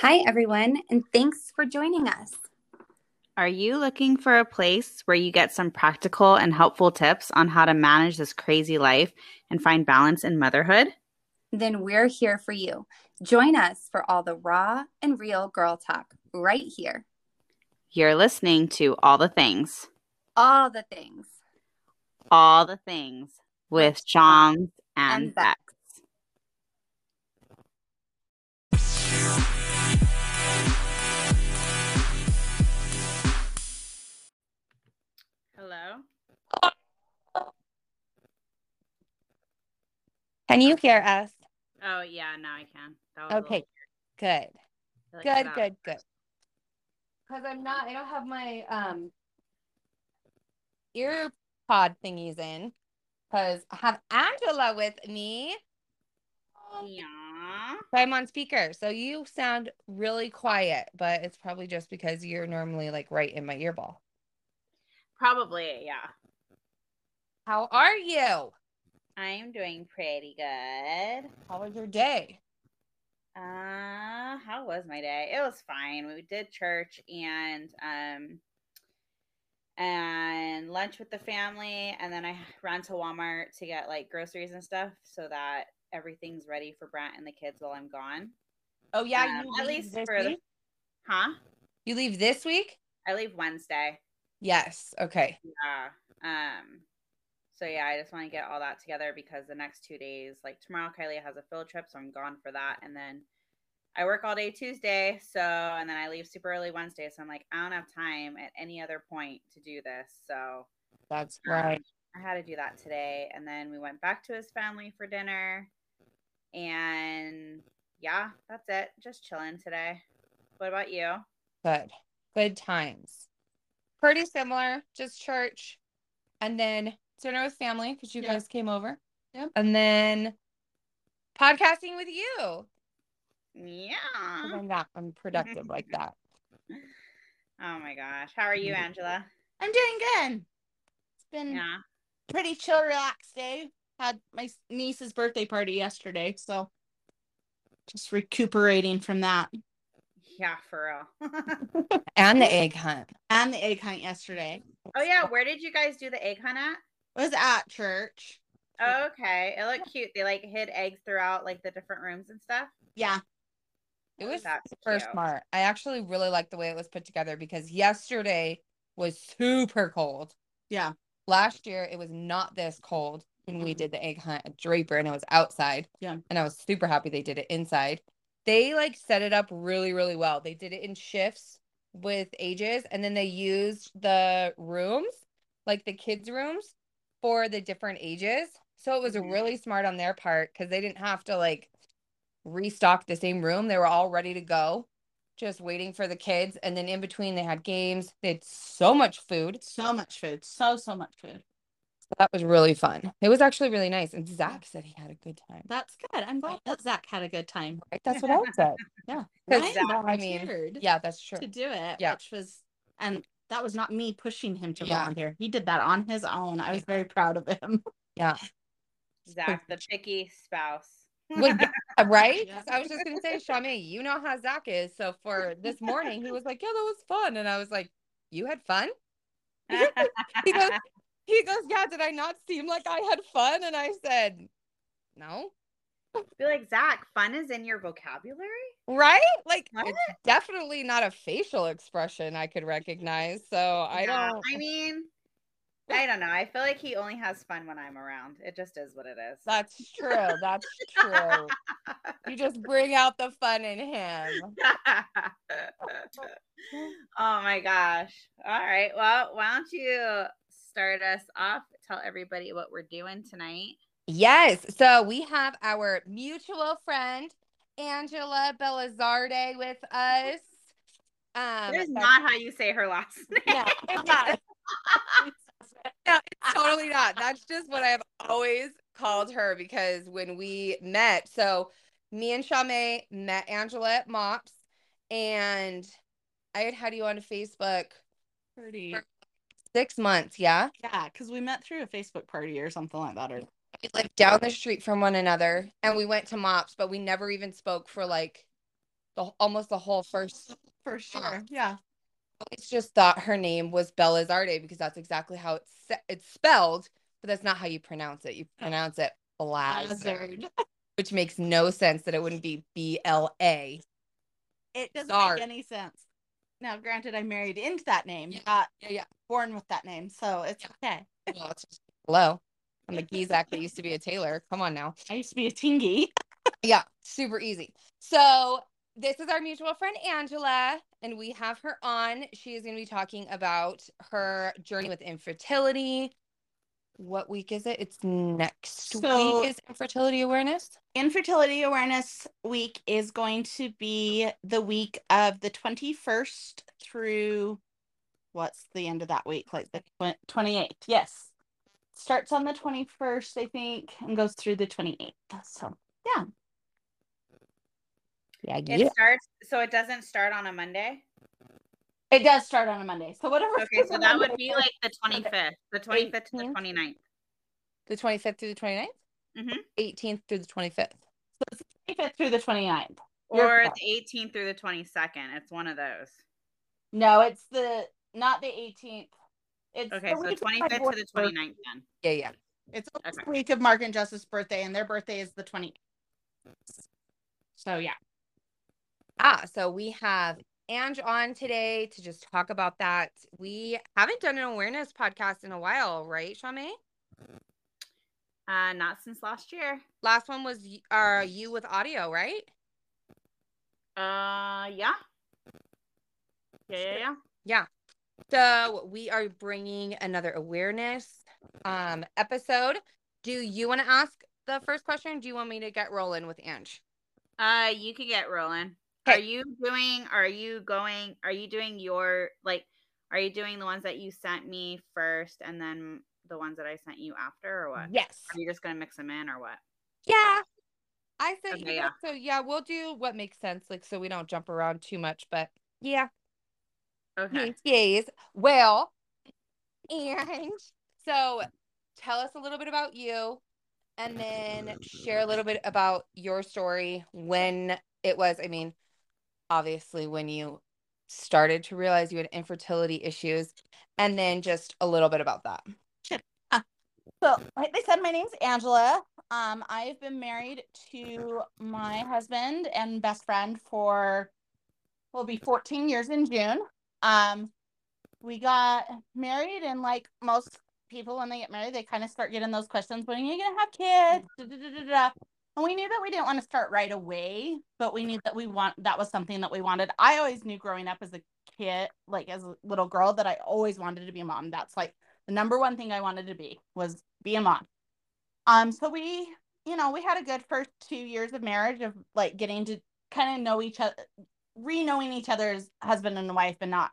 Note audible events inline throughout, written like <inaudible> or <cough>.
Hi, everyone, and thanks for joining us. Are you looking for a place where you get some practical and helpful tips on how to manage this crazy life and find balance in motherhood? Then we're here for you. Join us for all the raw and real girl talk right here. You're listening to All the Things. All the things. All the Things with Shams and, And Bex. Hello? Can you hear us? Oh, yeah, now I can. That was Okay, good, like, good, good, good. Because I'm not, I don't have my um ear pod thingies in. Because I have Angela with me. Yeah. So I'm on speaker. So you sound really quiet, but it's probably just because you're normally like right in my earball. Probably, yeah. How are you? I'm doing pretty good. How was your day? Uh, how was my day? It was fine. We did church and um and lunch with the family and then I ran to Walmart to get like groceries and stuff so that everything's ready for Brant and the kids while I'm gone. Oh yeah, Um, you at least for the? Huh? You leave this week? I leave Wednesday. Yes. Okay. Yeah. Um so yeah, I just want to get all that together because the next two days, like tomorrow Kylie has a field trip, so I'm gone for that. And then I work all day Tuesday, so and then I leave super early Wednesday. So I'm like, I don't have time at any other point to do this. So That's um, right. I had to do that today. And then we went back to his family for dinner. And yeah, that's it. Just chilling today. What about you? Good. Good times. Pretty similar, just church. And then dinner with family because you Yeah. guys came over. Yep. And then podcasting with you. Yeah. I'm not I'm productive <laughs> like that. Oh my gosh. How are you, mm-hmm. Angela? I'm doing good. It's been Yeah. pretty chill, relaxed day. Had my niece's birthday party yesterday, so just recuperating from that. Yeah, for real. <laughs> And the egg hunt. And the egg hunt yesterday. oh yeah, where did you guys do the egg hunt at? was at church. Oh, okay, it looked cute. They like hid eggs throughout like the different rooms and stuff. Yeah. It was That's super cute. smart. I actually really like the way it was put together because yesterday was super cold. Yeah. Last year it was not this cold when we mm-hmm. did the egg hunt at Draper and it was outside. Yeah. And I was super happy they did it inside. They like set it up really, really well. They did it in shifts with ages and then they used the rooms, like the kids' rooms, for the different ages. So it was Mhm. really smart on their part because they didn't have to like restock the same room. They were all ready to go, just waiting for the kids. And then in between, they had games. They had so much food. So much food. So, so much food. That was really fun. It was actually really nice. And Zach said he had a good time. That's good. I'm glad that Zach had a good time. Right? That's what I <laughs> said. Yeah. 'Cause Ryan Zach, I mean, volunteered Yeah, that's true. to do it, Yeah. which was, and that was not me pushing him to Yeah. volunteer. He did that on his own. I was very proud of him. Yeah. Zach, the picky spouse. Would- uh, right? <laughs> Yeah. I was just gonna say, Shami, you know how Zach is. So for this morning, he was like, "Yeah, that was fun," and I was like, "You had fun?" <laughs> He goes, "He goes, yeah." Did I not seem like I had fun? And I said, "No." Be like Zach. Fun is in your vocabulary. Right? Like What? it's definitely not a facial expression I could recognize. So I Yeah, don't. I mean, I don't know. I feel like he only has fun when I'm around. It just is what it is. That's true. That's true. You just bring out the fun in him. <laughs> oh my gosh. All right. Well, why don't you start us off? Tell everybody what we're doing tonight. Yes. So we have our mutual friend Angela Belazarde with us. Um, That is not how you say her last name. No, it's not. <laughs> No, it's totally not. That's just what I've always called her because when we met, so me and Shame met Angela at MOPS, and I had had you on Facebook Pretty. Six months. Yeah, Yeah, because we met through a Facebook party or something like that. Or we lived down the street from one another, and we went to MOPS, but we never even spoke for like the almost the whole first. For sure. Yeah. It's just thought her name was Belizarde because that's exactly how it's it's spelled, but that's not how you pronounce it. You pronounce it Blazard, which makes no sense that it wouldn't be B L A. It doesn't Sorry. make any sense. Now, granted, I married into that name, Yeah. not Yeah, yeah. born with that name, so it's okay. Well, it's just, hello. I'm a Giesegh that used to be a tailor. Come on now. I used to be a tingy. <laughs> Yeah, super easy. So this is our mutual friend Angela, and we have her on. She is going to be talking about her journey with infertility. What week is it? It's next So- week is infertility awareness. Infertility Awareness Week is going to be the week of the 21st through what's the end of that week? Like the 28th. Yes. Starts on the 21st, I think, and goes through the 28th. So, yeah. Yeah, It starts, so it doesn't start on a Monday. It does start on a Monday. So, whatever. Okay, so on that would be first- like the 25th, the 25th to the 29th. The 25th through the 29th? Mhm. 18th through the 25th. So the 25th through the 29th. You're Or correct. the 18th through the 22nd. It's one of those. No, it's the not the 18th. It's Okay, the so week 25th to the boy's birthday. 29th then. Yeah, yeah. It's the Okay. week of Mark and Justice's birthday, and their birthday is the 20th. So yeah. Ah, so we have Ange on today to just talk about that. We haven't done an awareness podcast in a while, right, Shame? Uh, not since last year. Last one was uh you with audio, right? Uh, yeah. Yeah, yeah, yeah. Yeah. So we are bringing another awareness um episode. Do you want to ask the first question? Do you want me to get rolling with Ange? Uh, you can get rolling. Are you doing? Are you going? Are you doing your like? Are you doing the ones that you sent me first, and then the ones that I sent you after, or what? Yes. Are you just gonna mix them in, or what? Yeah. I said Okay, yeah. So yeah, we'll do what makes sense, like so we don't jump around too much. But yeah. Okay. Yes. Well, and so tell us a little bit about you and then share a little bit about your story when it was, I mean, obviously when you started to realize you had infertility issues and then just a little bit about that. <laughs> So, like they said, my name's Angela. Um, I've been married to my husband and best friend for will be 14 years in June. Um, we got married, and like most people, when they get married, they kind of start getting those questions: When are you gonna have kids? Da, da, da. And we knew that we didn't want to start right away, but we knew that we want that was something that we wanted. I always knew growing up as a kid, like as a little girl, that I always wanted to be a mom. That's like the number one thing I wanted to be was be a mom. Um, so we, you know, we had a good first two years of marriage of like getting to kind of know each other, re-knowing each other's husband and wife, and not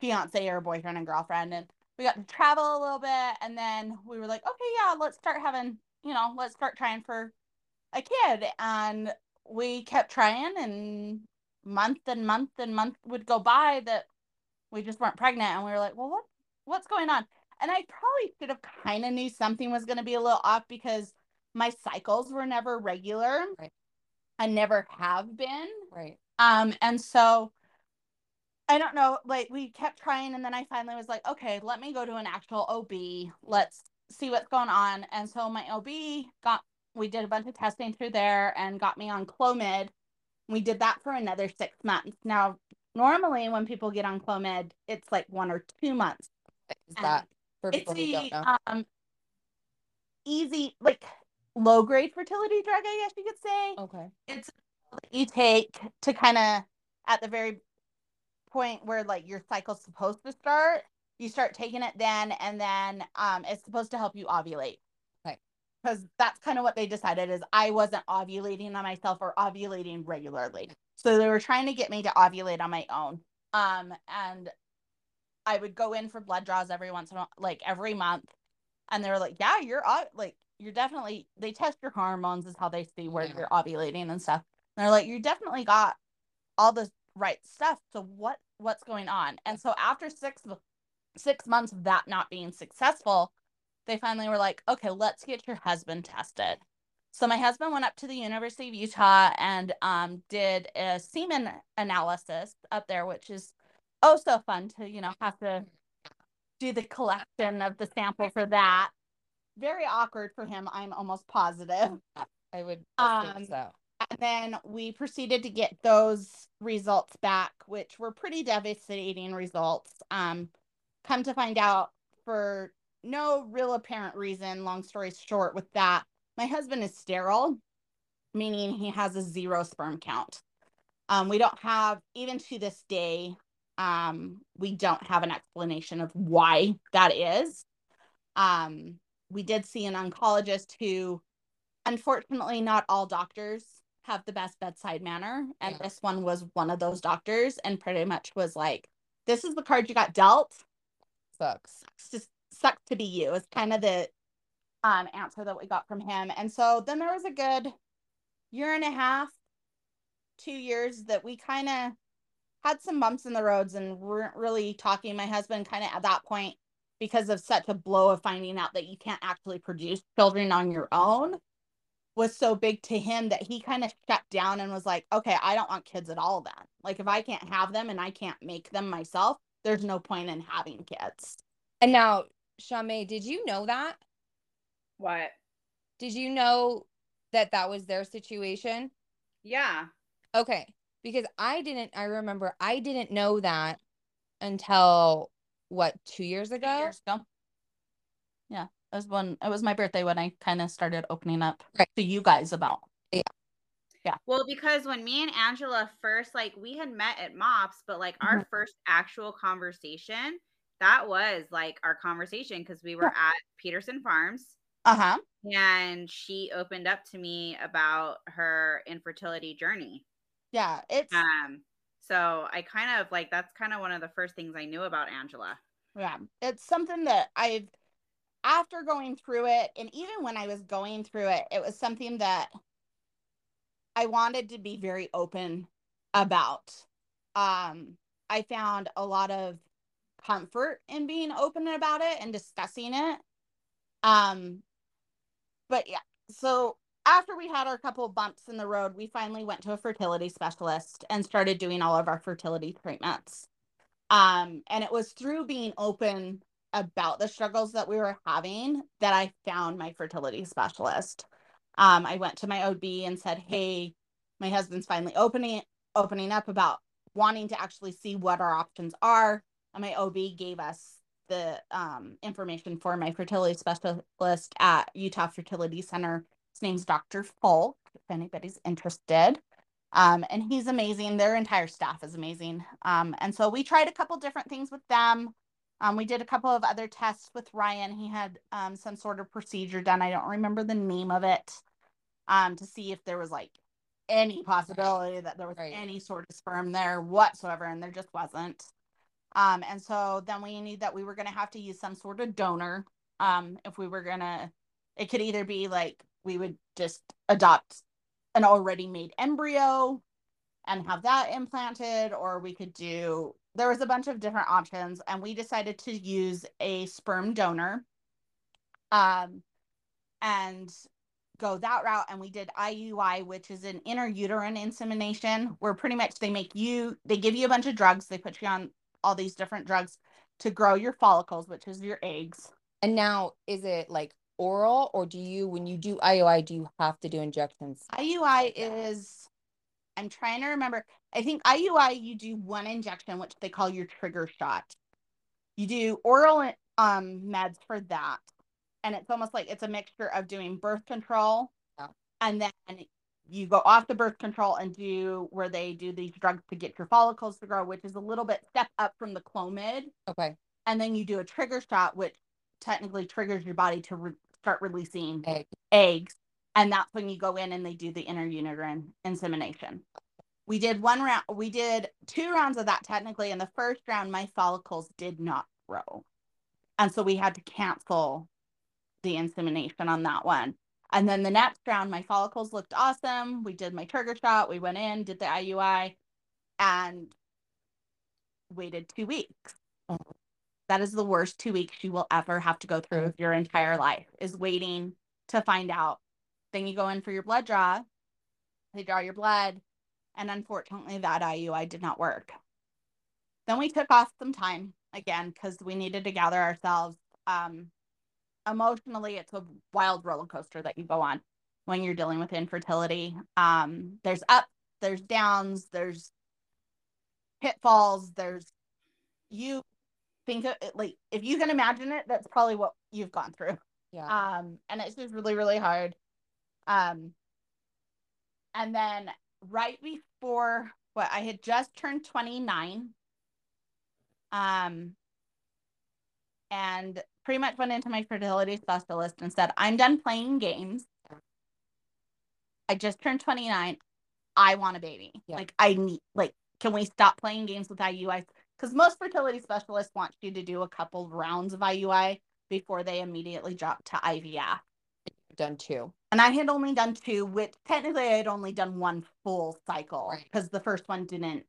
fiance or boyfriend and girlfriend. And we got to travel a little bit, and then we were like, okay, yeah, let's start having, you know, let's start trying for a kid. And we kept trying, and month and month and month would go by that we just weren't pregnant, and we were like, well, what, what's going on? And I probably should have kind of knew something was going to be a little off because my cycles were never regular. Right. I never have been. Right. Um, and so I don't know, like we kept trying, and then I finally was like, okay, let me go to an actual OB. Let's see what's going on. And so my OB got we did a bunch of testing through there and got me on Clomid. We did that for another six months. Now, normally when people get on Clomid, it's like one or two months. Is that for It's people who don't know? um easy, like low grade fertility drug, I guess you could say Okay. it's you take to kind of at the very point where like your cycle's supposed to start you start taking it then and then um it's supposed to help you ovulate. Because that's kind of what they decided is i wasn't ovulating on myself or ovulating regularly. So they were trying to get me to ovulate on my own. Um and i would go in for blood draws every once in a while, like every month. And they were like yeah you're like you're definitely they test your hormones is how they see where Yeah. you're ovulating and stuff. And they're like you definitely got all the right stuff. So what what's going on? And so after six six months of that not being successful they finally were like okay let's get your husband tested So my husband went up to the University of Utah and um, did a semen analysis up there, which is oh so fun to you know have to do the collection of the sample for that. Very awkward for him. I'm almost positive. I would Um, so. And then we proceeded to get those results back, which were pretty devastating results. Um, come to find out, for no real apparent reason, long story short, with that, my husband is sterile, meaning he has a zero sperm count. Um, we don't have, even to this day, um, we don't have an explanation of why that is. Um, we did see an oncologist who, unfortunately, not all doctors have the best bedside manner. And Yeah. this one was one of those doctors and pretty much was like, this is the card you got dealt. Sucks. It's just sucks to be you. is kind of the um answer that we got from him. And so then there was a good year and a half, two years that we kind of had some bumps in the roads and weren't really talking. My husband kind of at that point, because of such a blow of finding out that you can't actually produce children on your own, was so big to him that he kind of shut down and was like, okay, I don't want kids at all then. Like if I can't have them and I can't make them myself, there's no point in having kids. And now, Shame, did you know that? What? Did you know that that was their situation? Yeah. Okay, because I didn't. I remember I didn't know that until what two years Two ago. years ago. Yeah. It was when it was my birthday when I kind of started opening up Right. to you guys about Yeah. Yeah. Well, because when me and Angela first like we had met at MOPS, but like our mm-hmm. first actual conversation, that was like our conversation because we were at Peterson Farms uh-huh. and she opened up to me about her infertility journey. Yeah. It's Um, so I kind of like that's kind of one of the first things I knew about Angela. Yeah, it's something that I've after going through it, and even when I was going through it, it was something that I wanted to be very open about. Um, I found a lot of comfort in being open about it and discussing it. Um, but yeah, so after we had our couple of bumps in the road, we finally went to a fertility specialist and started doing all of our fertility treatments. Um, and it was through being open about the struggles that we were having that I found my fertility specialist. Um, I went to my OB and said, "Hey, my husband's finally opening opening up about wanting to actually see what our options are." My OB gave us the um, information for my fertility specialist at Utah Fertility Center. His name's Dr. Folk, if anybody's interested. Um, and he's amazing. Their entire staff is amazing. Um, and so we tried a couple different things with them. Um, we did a couple of other tests with Ryan. He had um, some sort of procedure done. I don't remember the name of it. Um, to see if there was like any possibility that there was Right. any sort of sperm there whatsoever, and there just wasn't. Um, and so then we knew that we were going to have to use some sort of donor. Um, if we were going to, it could either be like we would just adopt an already made embryo and have that implanted, or we could do, there was a bunch of different options, and we decided to use a sperm donor. Um, and go that route and we did IUI which is an intrauterine insemination where pretty much they make you they give you a bunch of drugs they put you on all these different drugs to grow your follicles which is your eggs And now, is it like oral, or do you, when you do IUI, do you have to do injections? IUI is I'm trying to remember I think IUI you do one injection which they call your trigger shot you do oral um meds for that and it's almost like it's a mixture of doing birth control Yeah. and then you go off the birth control and do where they do these drugs to get your follicles to grow which is a little bit step up from the clomid. Okay. and then you do a trigger shot which technically triggers your body to re- start releasing Egg. eggs. And that's when you go in and they do the intrauterine insemination. We did one round we did two rounds of that technically. In the first round my follicles did not grow. And so we had to cancel the insemination on that one and then the next round my follicles looked awesome we did my trigger shot we went in did the iui and waited two weeks Oh. that is the worst two weeks you will ever have to go through your entire life is waiting to find out then you go in for your blood draw. They draw your blood, and unfortunately, that IUI did not work. Then we took off some time again because we needed to gather ourselves. Um, emotionally, it's a wild roller coaster that you go on when you're dealing with infertility. Um, there's up, there's downs, there's pitfalls, there's you think of it like if you can imagine it, that's probably what you've gone through. Yeah. Um, and it's just really, really hard. Um, and then right before what I had just turned 29. Um, and pretty much went into my fertility specialist and said, I'm done playing games. I just turned 29. I want a baby. Yeah. Like, I need, like, can we stop playing games with IUI? Because most fertility specialists want you to do a couple rounds of IUI before they immediately drop to IVF. Done two. And I had only done two, which technically I had only done one full cycle Right. because the first one didn't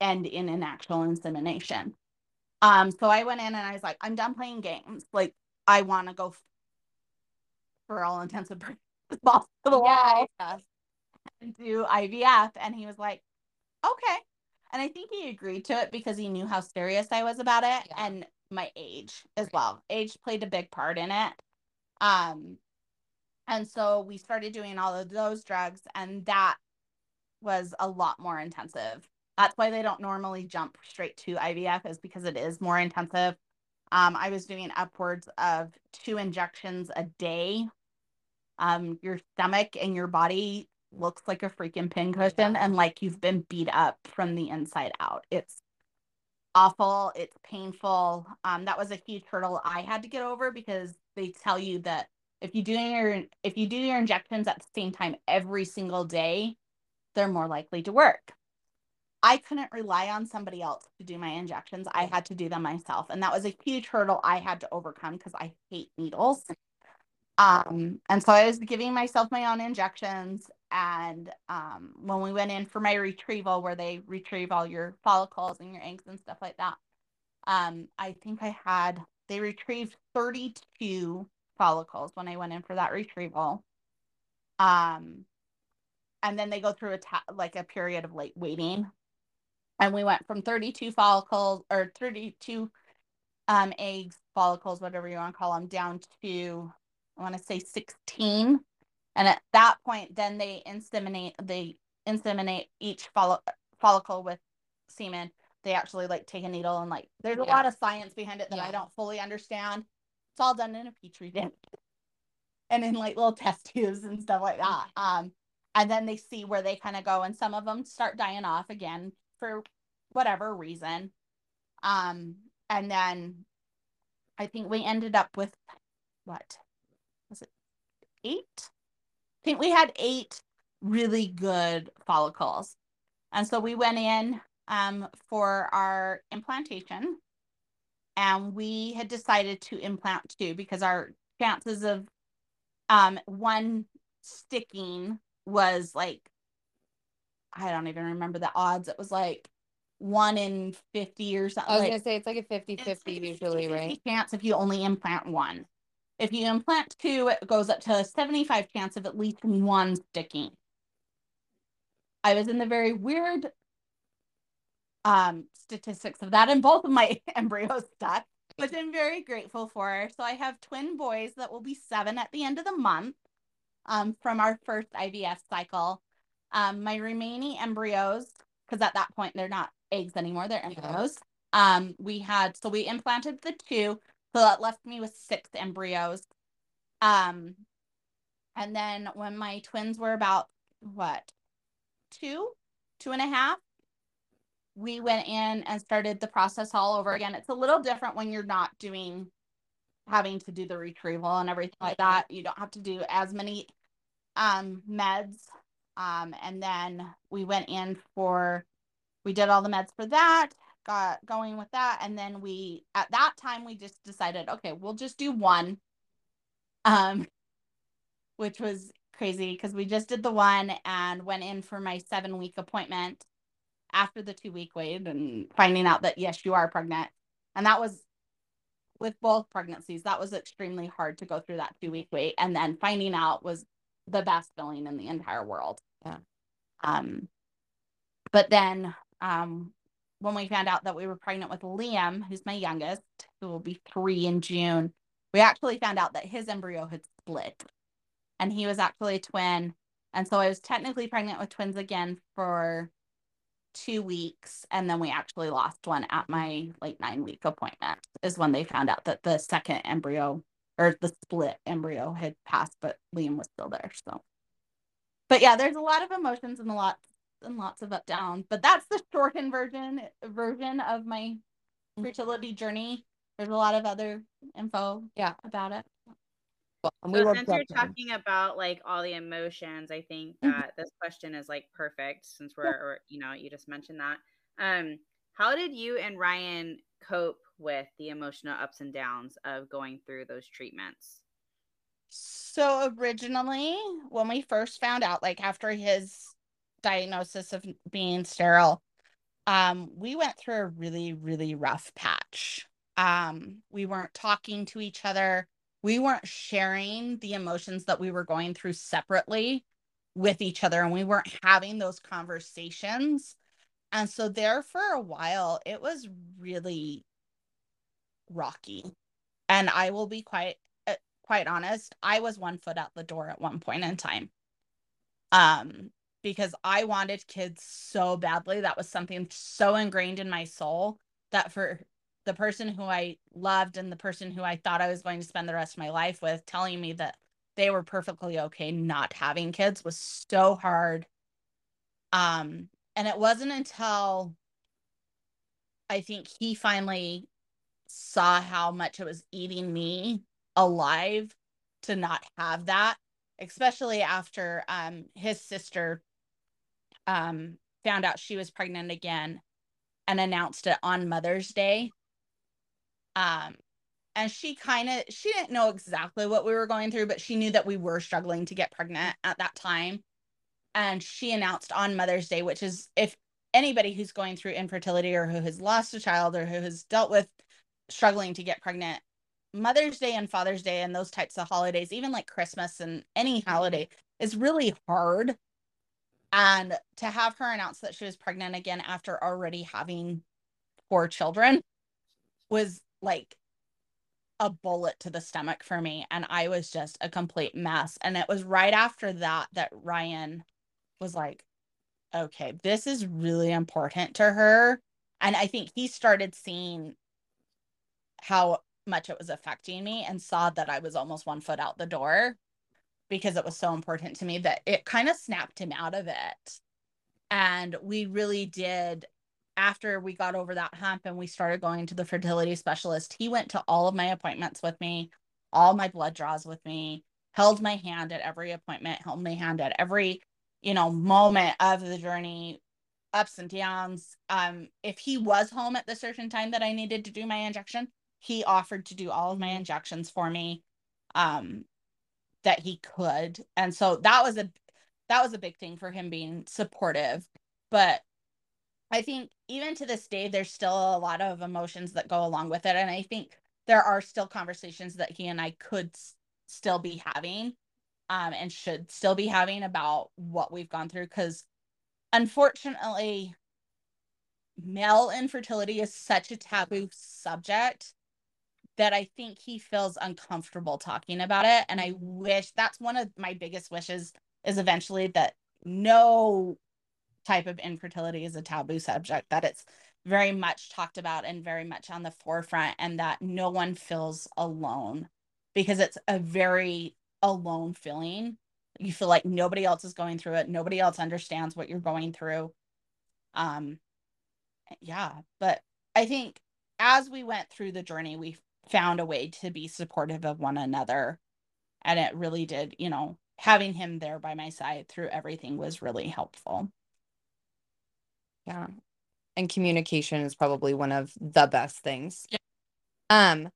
end in an actual insemination. Um, so I went in and I was like, I'm done playing games. Like, I want to go for all intents and purposes, balls to the wall Yeah. <laughs> and do IVF. And he was like, okay. And I think he agreed to it because he knew how serious I was about it Yeah. and my age as Right. well. Age played a big part in it. Um, and so we started doing all of those drugs, and that was a lot more intensive. That's why they don't normally jump straight to IVF, is because it is more intensive. Um, I was doing upwards of two injections a day. Um, your stomach and your body looks like a freaking pincushion, and like you've been beat up from the inside out. It's awful. It's painful. Um, that was a huge hurdle I had to get over because they tell you that if you do your if you do your injections at the same time every single day, they're more likely to work. I couldn't rely on somebody else to do my injections. I had to do them myself, and that was a huge hurdle I had to overcome because I hate needles. Um, and so I was giving myself my own injections. And um, when we went in for my retrieval, where they retrieve all your follicles and your eggs and stuff like that, um, I think I had they retrieved 32 follicles when I went in for that retrieval. Um, and then they go through a ta- like a period of like waiting, and we went from 32 follicles or 32 um eggs, follicles, whatever you want to call them, down to I want to say 16. And at that point, then they inseminate they inseminate each folli- follicle with semen. They actually like take a needle and like there's a Yeah. lot of science behind it that I don't fully understand. It's all done in a petri dish and in like little test tubes and stuff like that. Um, and then they see where they kind of go, and some of them start dying off again for whatever reason. Um, and then I think we ended up with what was it eight? I think we had eight really good follicles. And so we went in um, for our implantation and we had decided to implant two because our chances of um, one sticking was like, I don't even remember the odds. It was like one in 50 or something. I was like, gonna say it's like a 50 50 like usually, 50-50 right? chance if you only implant one. If you implant two, it goes up to a 75 chance of at least one sticking. I was in the very weird um statistics of that, and both of my <laughs> embryos stuck, which I'm very grateful for. So I have twin boys that will be seven at the end of the month um, from our first IVF cycle. Um, my remaining embryos, because at that point they're not eggs anymore, they're embryos. Um, we had so we implanted the two, so that left me with six embryos. Um, and then when my twins were about what two, two and a half, we went in and started the process all over again. It's a little different when you're not doing having to do the retrieval and everything like that. You don't have to do as many um meds. Um, and then we went in for we did all the meds for that, got going with that, and then we at that time we just decided, okay, we'll just do one. Um, which was crazy because we just did the one and went in for my seven week appointment after the two week wait and finding out that yes, you are pregnant. And that was with both pregnancies, that was extremely hard to go through that two week wait. And then finding out was the best feeling in the entire world. Yeah. Um, but then um, when we found out that we were pregnant with Liam, who's my youngest, who will be three in June, we actually found out that his embryo had split and he was actually a twin. And so I was technically pregnant with twins again for two weeks. And then we actually lost one at my like nine week appointment, is when they found out that the second embryo or the split embryo had passed, but Liam was still there. So, but yeah, there's a lot of emotions and a lot and lots of up down. But that's the shortened version version of my fertility journey. There's a lot of other info Yeah. about it. Well, So since you're joking. talking about like all the emotions, I think that this question is like perfect since we're, or, you know, you just mentioned that. Um, how did you and Ryan cope with the emotional ups and downs of going through those treatments? So originally, when we first found out, like after his diagnosis of being sterile, um, we went through a really, really rough patch. Um, we weren't talking to each other. We weren't sharing the emotions that we were going through separately with each other, and we weren't having those conversations. And so there for a while, it was really rocky. And I will be quite uh, quite honest, I was one foot out the door at one point in time. Um, because I wanted kids so badly. That was something so ingrained in my soul that for the person who I loved and the person who I thought I was going to spend the rest of my life with telling me that they were perfectly okay not having kids was so hard. Um, and it wasn't until I think he finally saw how much it was eating me alive to not have that especially after um his sister um found out she was pregnant again and announced it on Mother's Day. Um and she kind of she didn't know exactly what we were going through but she knew that we were struggling to get pregnant at that time. And she announced on Mother's Day which is if anybody who's going through infertility or who has lost a child or who has dealt with struggling to get pregnant mother's day and father's day and those types of holidays even like christmas and any mm-hmm. holiday is really hard. And to have her announce that she was pregnant again after already having four children was like a bullet to the stomach for me. And i was just a complete mess. And it was right after that that ryan was like okay this is really important to her. And i think he started seeing how much it was affecting me and saw that I was almost one foot out the door because it was so important to me that it kind of snapped him out of it. And we really did, after we got over that hump and we started going to the fertility specialist, he went to all of my appointments with me, all my blood draws with me, held my hand at every appointment, held my hand at every, you know, moment of the journey, ups and downs. Um, if he was home at the certain time that I needed to do my injection, he offered to do all of my injections for me um that he could. And so that was a that was a big thing for him being supportive. But i think even to this day there's still a lot of emotions that go along with it. And i think there are still conversations that he and i could s- still be having um and should still be having about what we've gone through. Because unfortunately male infertility is such a taboo subject that I think he feels uncomfortable talking about it. And I wish that's one of my biggest wishes is eventually that no type of infertility is a taboo subject, that it's very much talked about and very much on the forefront, and that no one feels alone because it's a very alone feeling. You feel like nobody else is going through it, nobody else understands what you're going through. Um, yeah, but I think as we went through the journey, we found a way to be supportive of one another. And it really did, you know, having him there by my side through everything was really helpful. Yeah. And communication is probably one of the best things. Yeah. Um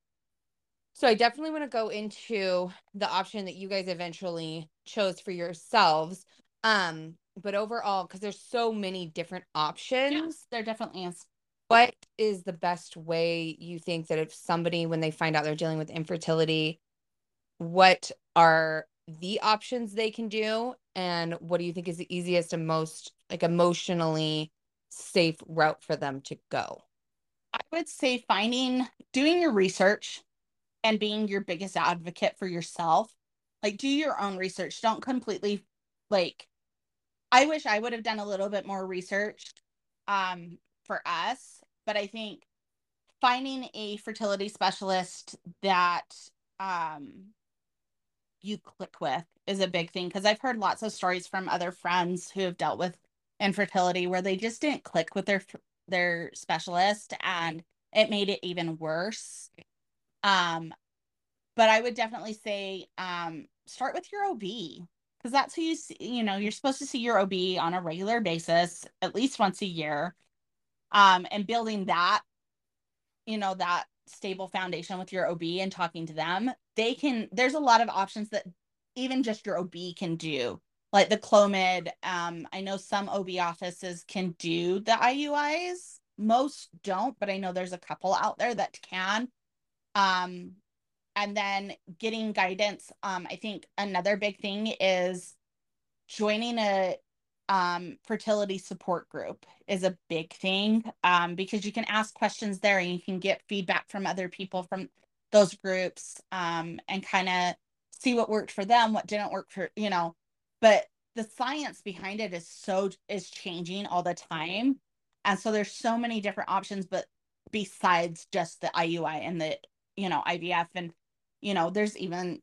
so I definitely want to go into the option that you guys eventually chose for yourselves. Um but overall cuz there's so many different options, Yes, there definitely is. what is the best way you think that if somebody when they find out they're dealing with infertility what are the options they can do and what do you think is the easiest and most like emotionally safe route for them to go I would say finding, doing your research and being your biggest advocate for yourself. Like, do your own research. Don't completely, like, I wish I would have done a little bit more research um, for us, but I think finding a fertility specialist that um, you click with is a big thing because I've heard lots of stories from other friends who have dealt with infertility where they just didn't click with their their specialist and it made it even worse. Um, but I would definitely say um, start with your OB because that's who you see, you know, you're supposed to see your OB on a regular basis, at least once a year. Um, and building that, you know, that stable foundation with your OB and talking to them, they can, there's a lot of options that even just your OB can do like the Clomid. Um, I know some OB offices can do the IUIs. Most don't, but I know there's a couple out there that can. Um, and then getting guidance. Um, I think another big thing is joining a um, fertility support group is a big thing um, because you can ask questions there and you can get feedback from other people from those groups um, and kind of see what worked for them, what didn't work for, you know, but the science behind it is so is changing all the time. And so there's so many different options but besides just the iui and the you know ivf and you know there's even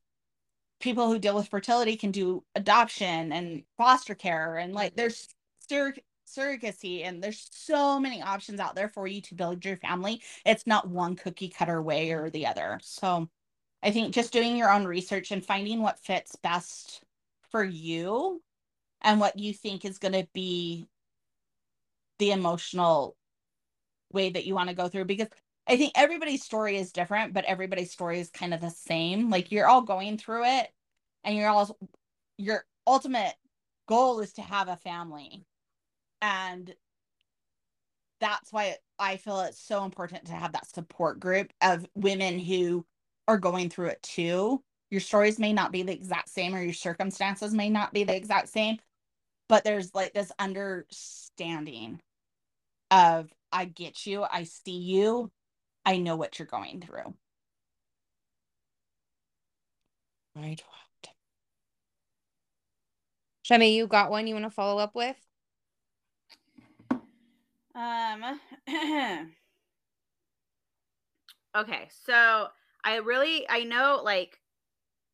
people who deal with fertility can do adoption and foster care and like there's sur- surrogacy and there's so many options out there for you to build your family. It's not one cookie cutter way or the other. So i think just doing your own research and finding what fits best for you and what you think is going to be the emotional way that you want to go through because I think everybody's story is different, but everybody's story is kind of the same. Like you're all going through it and you're all your ultimate goal is to have a family. And that's why I feel it's so important to have that support group of women who are going through it too. Your stories may not be the exact same or your circumstances may not be the exact same, but there's like this understanding of I get you, I see you, I know what you're going through. Right. Shemi, you got one you want to follow up with? Um <clears throat> Okay, so I really I know like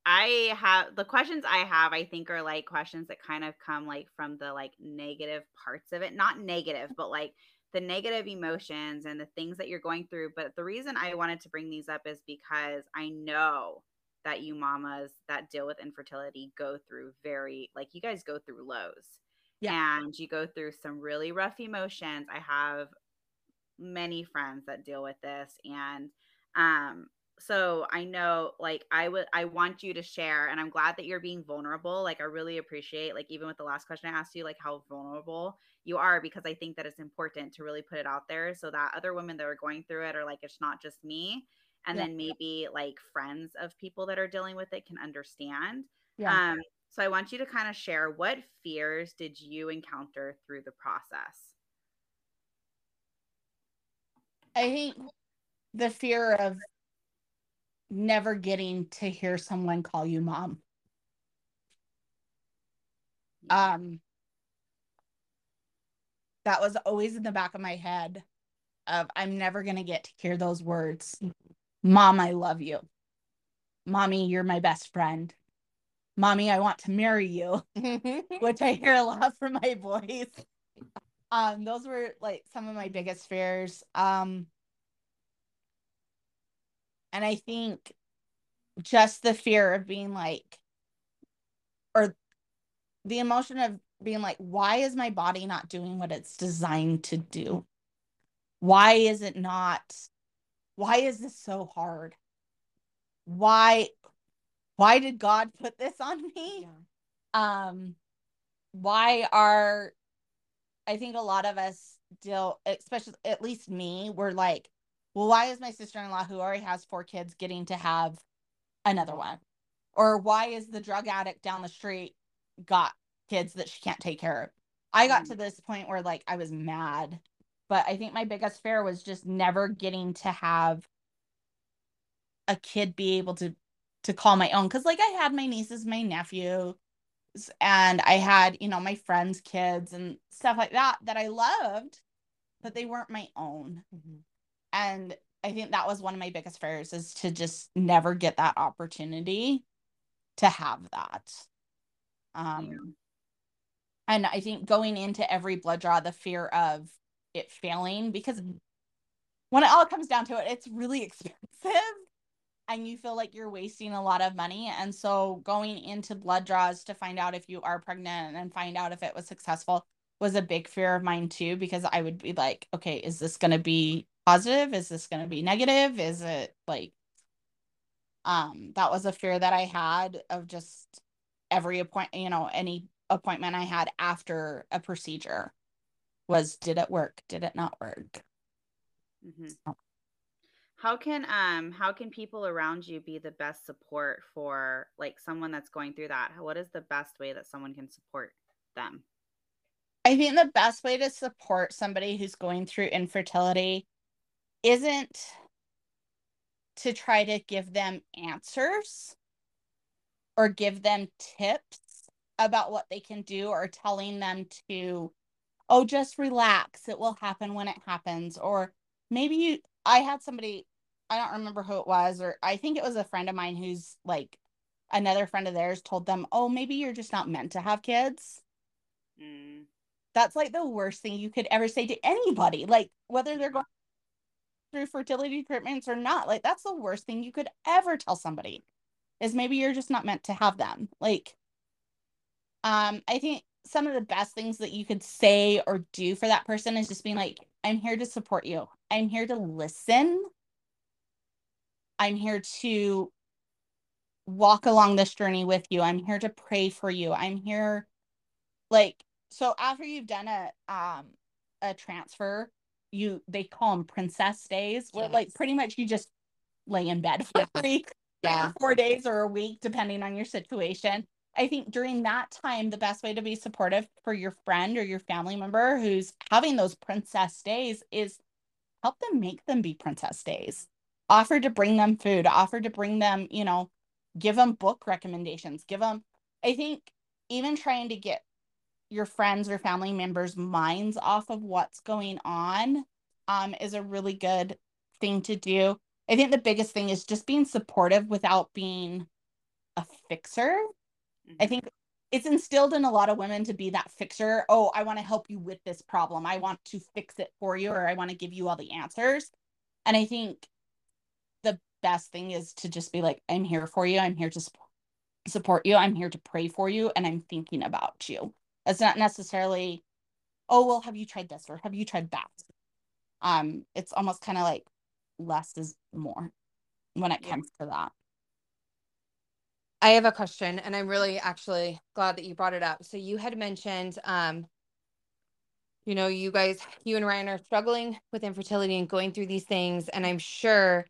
I have the questions I have, I think are like questions that kind of come like from the like negative parts of it. Not negative, but like the negative emotions and the things that you're going through. But the reason I wanted to bring these up is because I know that you mamas that deal with infertility go through very like you guys go through lows. Yeah. And you go through some really rough emotions. I have many friends that deal with this and um so I know like I would I want you to share and I'm glad that you're being vulnerable. Like I really appreciate like even with the last question I asked you like how vulnerable you are because I think that it's important to really put it out there so that other women that are going through it are like it's not just me and yeah. then maybe like friends of people that are dealing with it can understand. Yeah. Um so I want you to kind of share what fears did you encounter through the process? I think the fear of never getting to hear someone call you mom. Um that was always in the back of my head of I'm never going to get to hear those words. Mom, I love you. Mommy, you're my best friend. Mommy, I want to marry you, <laughs> which I hear a lot from my boys. Um, those were like some of my biggest fears. Um, and I think just the fear of being like, or the emotion of being like, why is my body not doing what it's designed to do? Why is it not? Why is this so hard? Why why did God put this on me? Yeah. Um why are I think a lot of us deal especially at least me, we're like, well, why is my sister in law, who already has four kids, getting to have another one? or why is the drug addict down the street got kids that she can't take care of. I got Mm. to this point where like i was mad but i think my biggest fear was just never getting to have a kid be able to to call my own. Because like i had my nieces my nephew and i had you know my friends kids and stuff like that that i loved but they weren't my own. And i think that was one of my biggest fears is to just never get that opportunity to have that. Um Yeah. And i think going into every blood draw the fear of it failing because when it all comes down to it it's really <laughs> expensive and you feel like you're wasting a lot of money. And so going into blood draws to find out if you are pregnant and find out if it was successful was a big fear of mine too because i would be like okay is this going to be positive? Is this going to be negative? Is it like um that was a fear that i had of just every appointment you know any appointment i had after a procedure was did it work did it not work Mhm. So- How can um how can people around you be the best support for like someone that's going through that? What is the best way that someone can support them? I think the best way to support somebody who's going through infertility isn't to try to give them answers or give them tips about what they can do or telling them to, oh, just relax. It will happen when it happens. Or maybe you, I had somebody, I don't remember who it was, or I think it was a friend of mine who's like another friend of theirs told them, oh, maybe you're just not meant to have kids Mm, that's like the worst thing you could ever say to anybody like whether they're going through fertility treatments or not like that's the worst thing you could ever tell somebody is maybe you're just not meant to have them like um i think some of the best things that you could say or do for that person is just being like i'm here to support you. I'm here to listen. I'm here to walk along this journey with you. I'm here to pray for you. I'm here like so after you've done a um a transfer you they call them princess days where like pretty much you just lay in bed for Yeah. three Yeah. four days or a week depending on your situation i think during that time the best way to be supportive for your friend or your family member who's having those princess days is help them make them be princess days. Offer to bring them food offer to bring them you know give them book recommendations give them i think even trying to get your friends or family members minds off of what's going on um is a really good thing to do. I think the biggest thing is just being supportive without being a fixer i mhm. think it's instilled in a lot of women to be that fixer. Oh i want to help you with this problem. I want to fix it for you or i want to give you all the answers. And i think the best thing is to just be like i'm here for you. I'm here to sup- support you. I'm here to pray for you and i'm thinking about you. It's not necessarily oh well have you tried this or have you tried that? Um it's almost kind of like less is more when it Yeah. comes to that I have a question, and I'm really actually glad that you brought it up. So you had mentioned, um, you know, you guys, you and Ryan are struggling with infertility and going through these things, and I'm sure,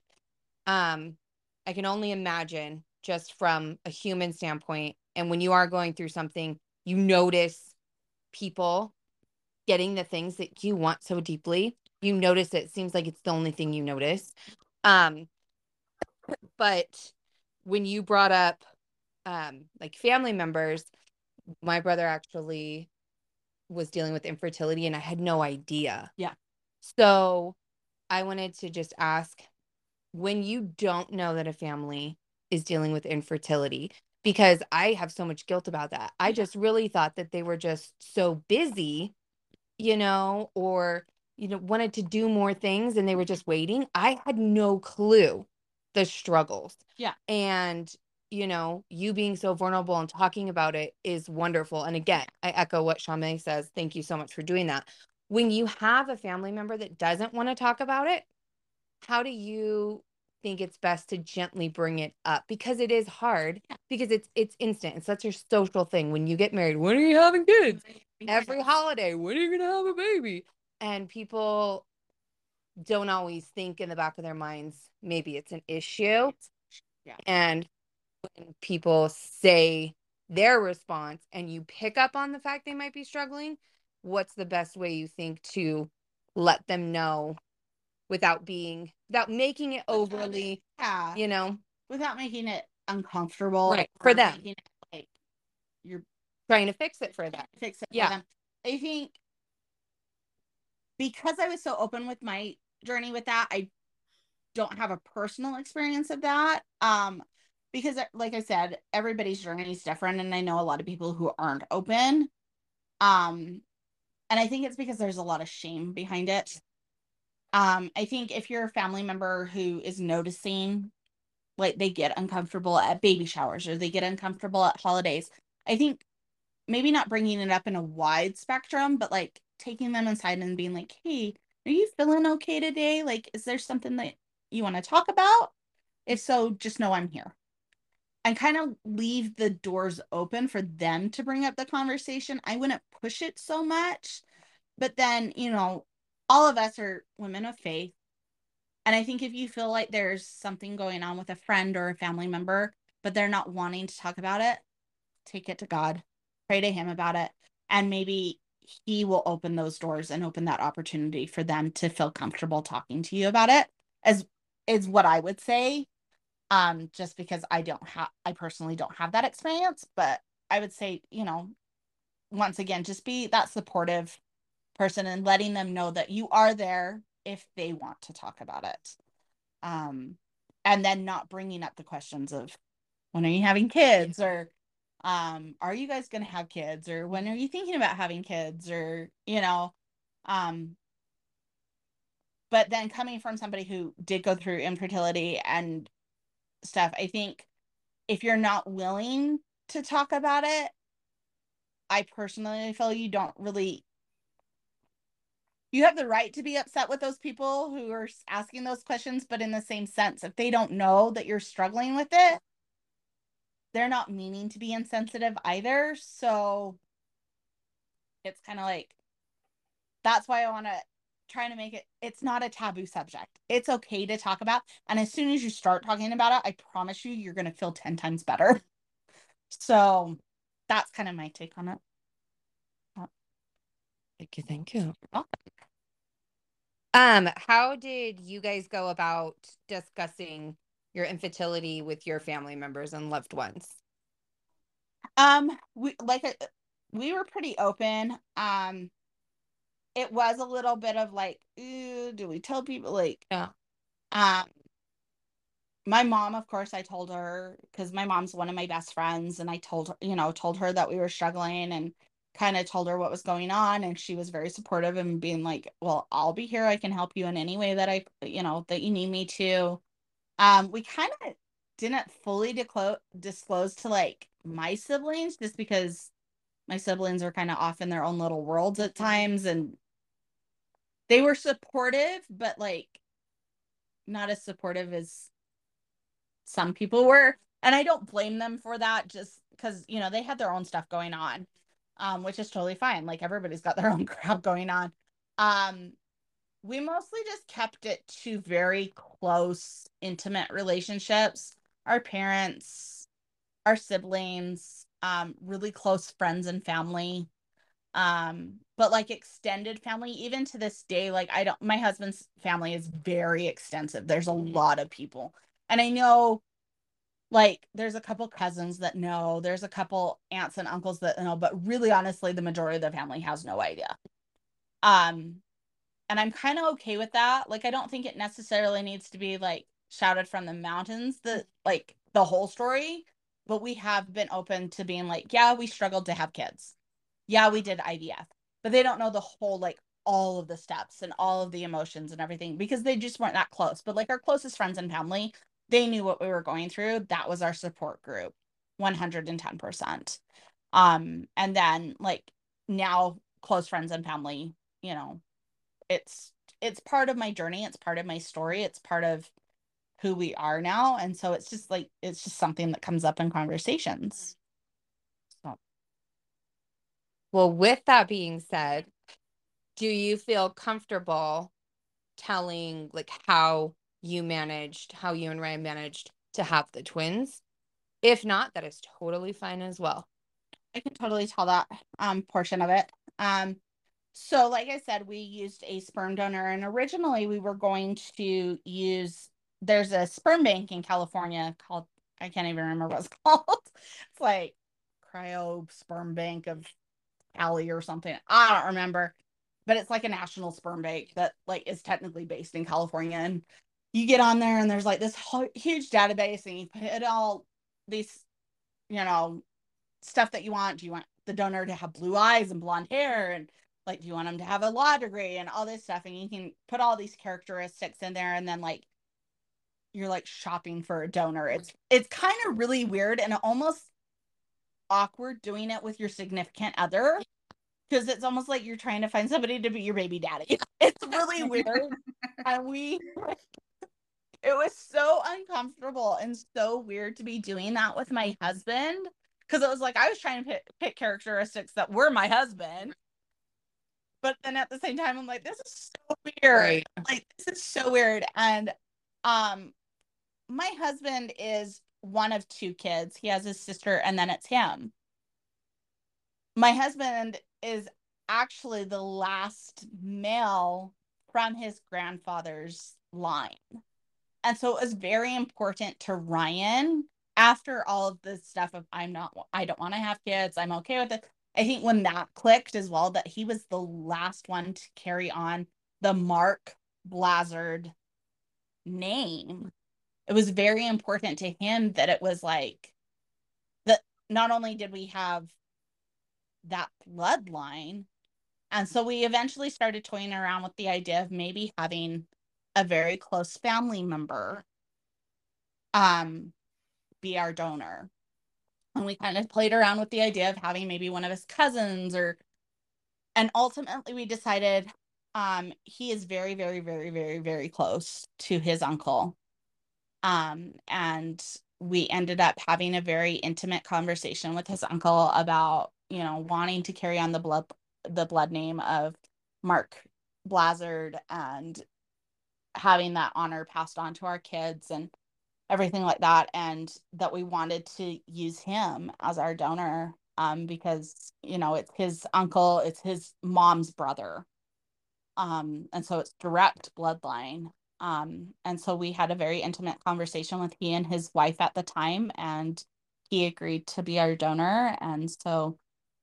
um, I can only imagine just from a human standpoint, and when you are going through something, you notice people getting the things that you want so deeply. You notice it. seems like it's the only thing you notice. Um, but when you brought up um like family members my brother actually was dealing with infertility and i had no idea. Yeah. so i wanted to just ask when you don't know that a family is dealing with infertility because i have so much guilt about that. I just really thought that they were just so busy you know or you know wanted to do more things and they were just waiting. I had no clue the struggles. Yeah. and you know, you being so vulnerable and talking about it is wonderful. And again, I echo what Shame says. Thank you so much for doing that. When you have a family member that doesn't want to talk about it, how do you think it's best to gently bring it up? Because it is hard because it's it's instant. It's such a social thing. When you get married, when are you having kids? Every holiday, when are you gonna have a baby? And people don't always think in the back of their minds, maybe it's an issue. Yeah. And when people say their response and you pick up on the fact they might be struggling, what's the best way you think to let them know without being without making it overly, yeah, you know, without making it uncomfortable Right, for them. like you're trying to fix it for them. fix it Yeah. for them. I think because I was so open with my journey with that, I don't have a personal experience of that. Um, because like I said, everybody's journey is different, and I know a lot of people who aren't open. Um, and I think it's because there's a lot of shame behind it. Um, I think if you're a family member who is noticing like they get uncomfortable at baby showers or they get uncomfortable at holidays, I think maybe not bringing it up in a wide spectrum, but like taking them inside and being like, hey, are you feeling okay today? Like, is there something that you want to talk about? If so, just know I'm here. And kind of leave the doors open for them to bring up the conversation. I wouldn't push it so much. But then, you know, all of us are women of faith. And I think if you feel like there's something going on with a friend or a family member, but they're not wanting to talk about it, take it to God, pray to Him about it. And maybe He will open those doors and open that opportunity for them to feel comfortable talking to you about it, as is what I would say. Um, just because I don't have, I personally don't have that experience, but I would say, you know, once again, just be that supportive person and letting them know that you are there if they want to talk about it. Um, and then not bringing up the questions of when are you having kids? or um are you guys going to have kids? or when are you thinking about having kids? or you know um but then coming from somebody who did go through infertility and stuff. I think if you're not willing to talk about it i personally feel you don't really you have the right to be upset with those people who are asking those questions but in the same sense if they don't know that you're struggling with it they're not meaning to be insensitive either. So it's kind of like that's why i want to try to make it it's not a taboo subject it's okay to talk about and as soon as you start talking about it i promise you you're going to feel 10 times better <laughs> so that's kind of my take on it Thank you. Thank you. Oh. Um, how did you guys go about discussing your infertility with your family members and loved ones? Um, we like uh, we were pretty open. Um, it was a little bit of like, "Ooh, do we tell people like, Yeah. um, my mom, of course, I told her because my mom's one of my best friends, and I told her, you know, told her that we were struggling and kind of told her what was going on, and she was very supportive and being like, "Well, I'll be here. I can help you in any way that I, you know, that you need me to." Um, we kind of didn't fully disclose disclose to like my siblings just because my siblings are kind of off in their own little worlds at times and they were supportive but like not as supportive as some people were. And i don't blame them for that just because you know they had their own stuff going on um which is totally fine. Like everybody's got their <laughs> own crap going on. Um we mostly just kept it to very close intimate relationships. Our parents our siblings um really close friends and family um but like extended family even to this day like i don't my husband's family is very extensive. There's a lot of people. And i know like there's a couple cousins that know there's a couple aunts and uncles that know but really honestly the majority of the family has no idea. Um and i'm kind of okay with that. Like i don't think it necessarily needs to be like shouted from the mountains the like the whole story but we have been open to being like yeah we struggled to have kids yeah we did ivf but they don't know the whole like all of the steps and all of the emotions and everything because they just weren't that close. But like our closest friends and family they knew what we were going through. That was our support group 110% um and then like now close friends and family you know it's it's part of my journey. It's part of my story. It's part of who we are now. And so it's just like it's just something that comes up in conversations so Well, with that being said, do you feel comfortable telling like how you managed, how you and Ryan managed to have the twins? If not, that is totally fine as well. I can totally tell that um portion of it. Um so like I said, we used a sperm donor and originally we were going to use there's a sperm bank in California called I can't even remember what it's <laughs> called. it's like cryo sperm bank of Cali or something. I don't remember. But it's like a national sperm bank that like is technically based in California. And you get on there and there's like this hu- huge database and you put all these you know stuff that you want. Do you want the donor to have blue eyes and blonde hair? And like do you want them to have a law degree and all this stuff? And you can put all these characteristics in there. And then like you're like shopping for a donor. It's it's kind of really weird and almost awkward doing it with your significant other because it's almost like you're trying to find somebody to be your baby daddy <laughs> it's really <laughs> weird and we it was so uncomfortable and so weird to be doing that with my husband because it was like I was trying to pick, pick characteristics that were my husband. But then at the same time, I'm like, this is so weird. Right. Like, this is so weird. And um, my husband is one of two kids. He has his sister, and then it's him. My husband is actually the last male from his grandfather's line. And so it was very important to Ryan after all of this stuff of I'm not I don't want to have kids, I'm okay with it. I think when that clicked as well, that he was the last one to carry on the Mark Bleazard name. It was very important to him that it was like that not only did we have that bloodline, and so we eventually started toying around with the idea of maybe having a very close family member um be our donor. And we kind of played around with the idea of having maybe one of his cousins or and ultimately we decided um he is very very very very very close to his uncle. Um and we ended up having a very intimate conversation with his uncle about, you know, wanting to carry on the blood the blood name of Mark Bleazard and having that honor passed on to our kids and everything like that and that we wanted to use him as our donor um because you know it's his uncle it's his mom's brother. Um and so it's direct bloodline um and so we had a very intimate conversation with he and his wife at the time and he agreed to be our donor and so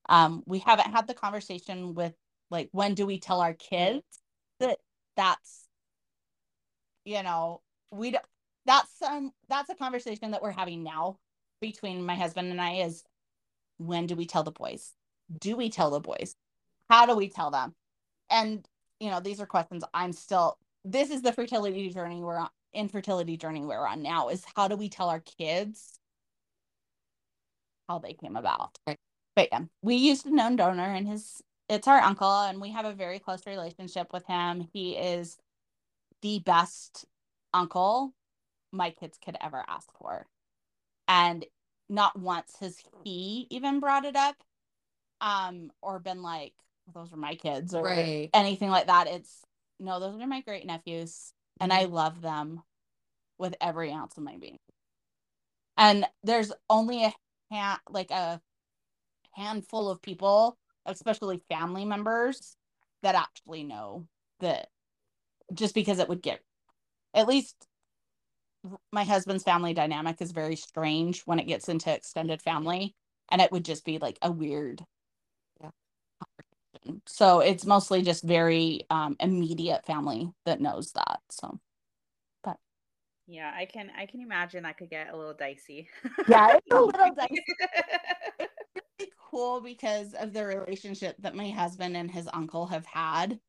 um we haven't had the conversation with like when do we tell our kids that that's you know we don't that's um that's a conversation that we're having now between my husband and I is when do we tell the boys? Do we tell the boys? How do we tell them? And you know, these are questions I'm still this is the fertility journey we're on infertility journey we're on now is how do we tell our kids how they came about? Right. But yeah, we used a known donor and his it's our uncle and we have a very close relationship with him. He is the best uncle my kids could ever ask for. And not once has he even brought it up um or been like those are my kids or Right. anything like that. It's no, those are my great nephews and I mm-hmm. love them with every ounce of my being. And there's only a hand like a handful of people, especially family members, that actually know that just because it would get at least my husband's family dynamic is very strange when it gets into extended family and it would just be like a weird. So it's mostly just very um immediate family that knows that so. But Yeah, I can I can imagine that could get a little dicey. yeah it's a <laughs> little dicey. Really cool because of the relationship that my husband and his uncle have had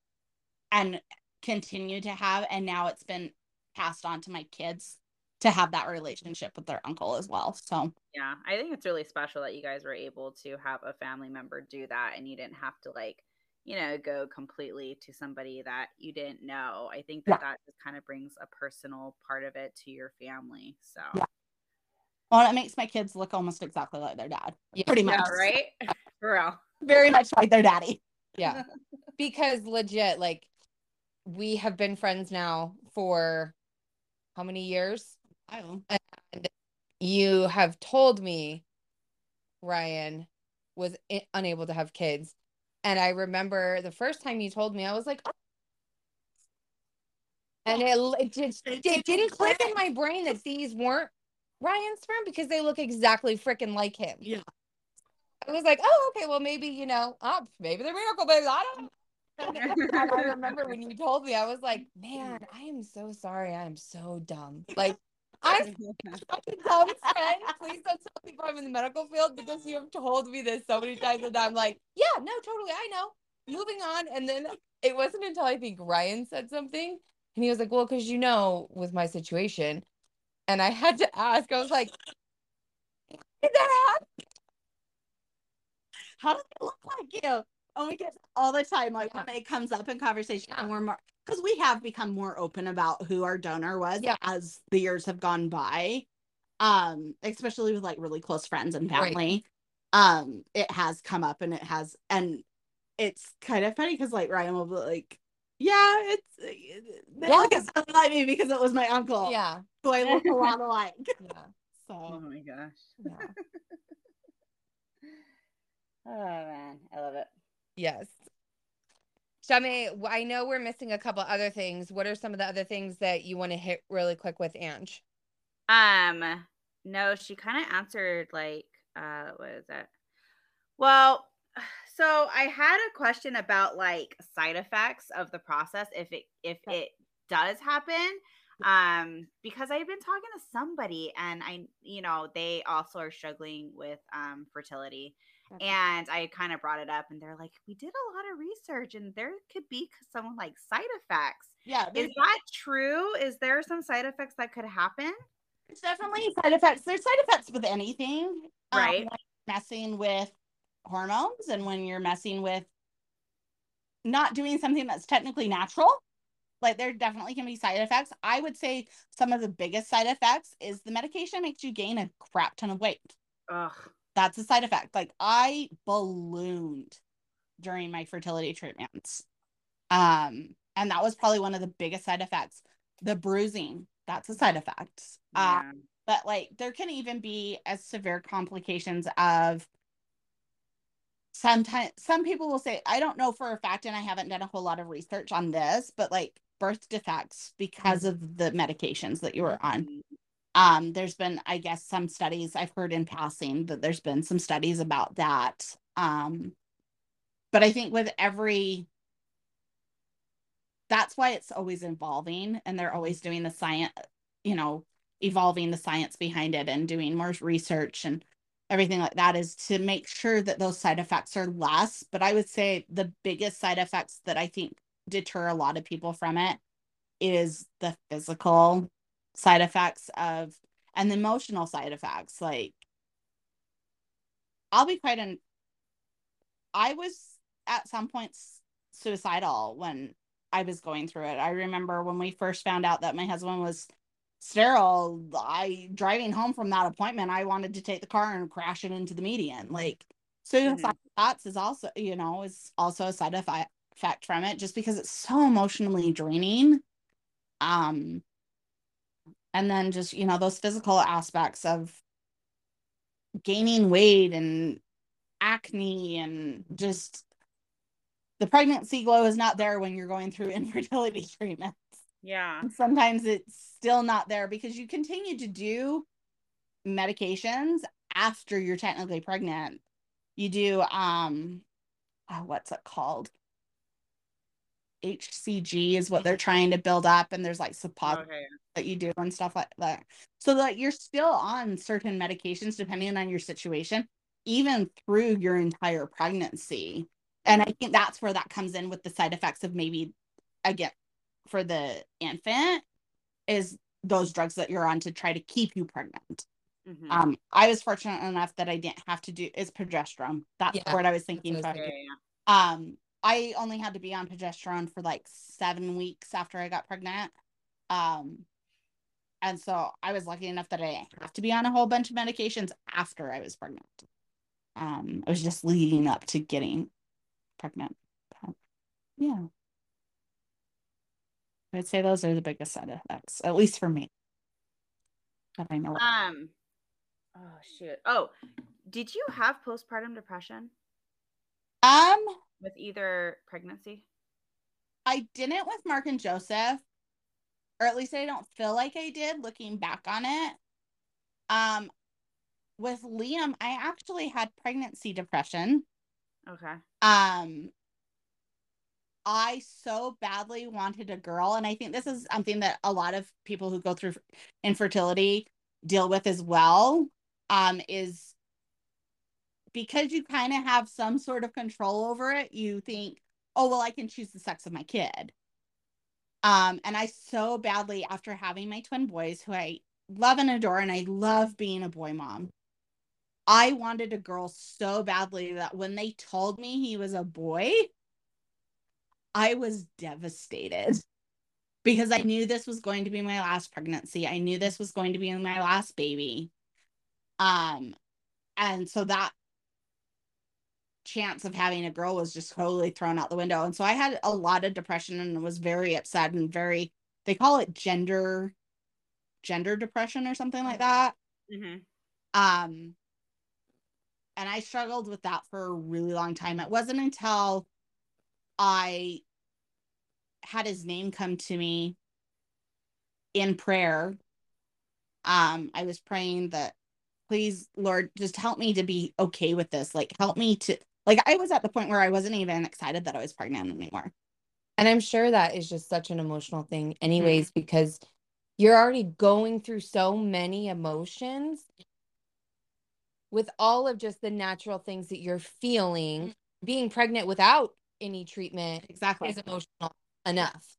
and continue to have and now it's been passed on to my kids to have that relationship with their uncle as well so. Yeah, I think it's really special that you guys were able to have a family member do that and you didn't have to like, you know, go completely to somebody that you didn't know. I think that that just kind of brings a personal part of it to your family. So, Yeah. well it makes my kids look almost exactly like their dad Yeah. pretty much yeah, right? <laughs> For real. very much like their daddy Yeah. <laughs> because legit, like we have been friends now for how many years? I don't- you have told me Ryan was unable to have kids. And I remember the first time you told me, I was like, "Oh." and it, <gasps> it just it didn't click in my brain that these weren't Ryan's sperm because they look exactly freaking like him. Yeah. I was like, oh, okay, well, maybe, you know, oh, maybe they're miracle babies. I don't know. <laughs> I remember when you told me, I was like, man, I am so sorry. I am so dumb. Like, I'm dumb friend. Please don't tell people I'm in the medical field because you have told me this so many times. And I'm like, yeah, no, totally. I know. Moving on. And then it wasn't until I think Ryan said something. And he was like, well, because you know, with my situation. And I had to ask, I was like, did that happen? How does it look like you? And we get all the time, like when it comes up in conversation, and we're more because we have become more open about who our donor was Yeah. as the years have gone by. Um, especially with like really close friends and Right. family. Um, it has come up and it has, and it's kind of funny because like Ryan will be like, "Yeah, it's they Yeah. look exactly like me because it was my uncle, Yeah. so I look a lot alike." <laughs> Yeah. oh my gosh. Yeah. <laughs> Oh man, I love it. Yes. Shami, I know we're missing a couple other things. What are some of the other things that you want to hit really quick with Ange? Um, no, she kind of answered like, uh, what is it? Well, <sighs> so I had a question about like side effects of the process if it if it does happen. Um, because I've been talking to somebody and I, you know, they also are struggling with um fertility. And I kind of brought it up and they're like, we did a lot of research and there could be some like side effects. yeah, Is that true? Is there some side effects that could happen? It's definitely side effects. There's side effects with anything. um, Right. you're messing with hormones and when you're messing with not doing something that's technically natural. Like there definitely can be side effects. I would say some of the biggest side effects is the medication makes you gain a crap ton of weight. Ugh. That's a side effect. Like I ballooned during my fertility treatments. Um, and that was probably one of the biggest side effects. The bruising, that's a side effect. Yeah. but like there can even be as severe complications of sometimes some people will say i don't know for a fact and i haven't done a whole lot of research on this but like birth defects because of the medications that you were on Mhm. Um there's been i guess some studies i've heard in passing that there's been some studies about that. Um but i think with every that's why it's always evolving and they're always doing the science you know evolving the science behind it and doing more research and everything like that is to make sure that those side effects are less. But i would say the biggest side effects that i think deter a lot of people from it is the physical side effects of and the emotional side effects like i'll be quite an i was at some points suicidal when i was going through it. I remember when we first found out that my husband was sterile i driving home from that appointment i wanted to take the car and crash it into the median. Like suicide thoughts is also you know is also a side effect from it just because it's so emotionally draining. Um and then just you know those physical aspects of gaining weight and acne and just the pregnancy glow is not there when you're going through <laughs> infertility treatments. Yeah. and sometimes it's still not there because you continue to do medications after you're technically pregnant. You do um oh, what's it called hcg is what they're trying to build up and there's like suppositories Okay. that you do and stuff like that. So that you're still on certain medications depending on your situation, even through your entire pregnancy. And I think that's where that comes in with the side effects of maybe again for the infant is those drugs that you're on to try to keep you pregnant. Mhm. Um, I was fortunate enough that I didn't have to do is progesterone. That's Yeah, the word I was thinking. was of. yeah, yeah, yeah. Um, I only had to be on progesterone for like seven weeks after I got pregnant. Um, and so I was lucky enough that I didn't have to be on a whole bunch of medications after I was pregnant. Um, it was just leading up to getting pregnant. But, yeah. I'd say those are the biggest side effects, at least for me. That I know. Um, Oh shoot. Oh, did you have postpartum depression Um, with either pregnancy? I didn't with Mark and Joseph, or at least I don't feel like I did looking back on it. Um, with Liam, I actually had pregnancy depression. Okay. Um, I so badly wanted a girl, and I think this is something that a lot of people who go through infertility deal with as well. Um, is because you kind of have some sort of control over it, you think, oh, well, I can choose the sex of my kid. Um, and I so badly, after having my twin boys, who I love and adore, and I love being a boy mom, I wanted a girl so badly that when they told me he was a boy, I was devastated because I knew this was going to be my last pregnancy. I knew this was going to be my last baby. Um, and so that chance of having a girl was just totally thrown out the window. And so I had a lot of depression and was very upset and very they call it gender gender depression or something like that. Mm-hmm. Um and I struggled with that for a really long time. It wasn't until I had his name come to me in prayer. Um, I was praying that please, Lord, just help me to be okay with this. Like, help me to, like, I was at the point where I wasn't even excited that I was pregnant anymore. And I'm sure that is just such an emotional thing, anyways, mm-hmm. because you're already going through so many emotions with all of just the natural things that you're feeling. Mm-hmm. Being pregnant without any treatment exactly is emotional enough.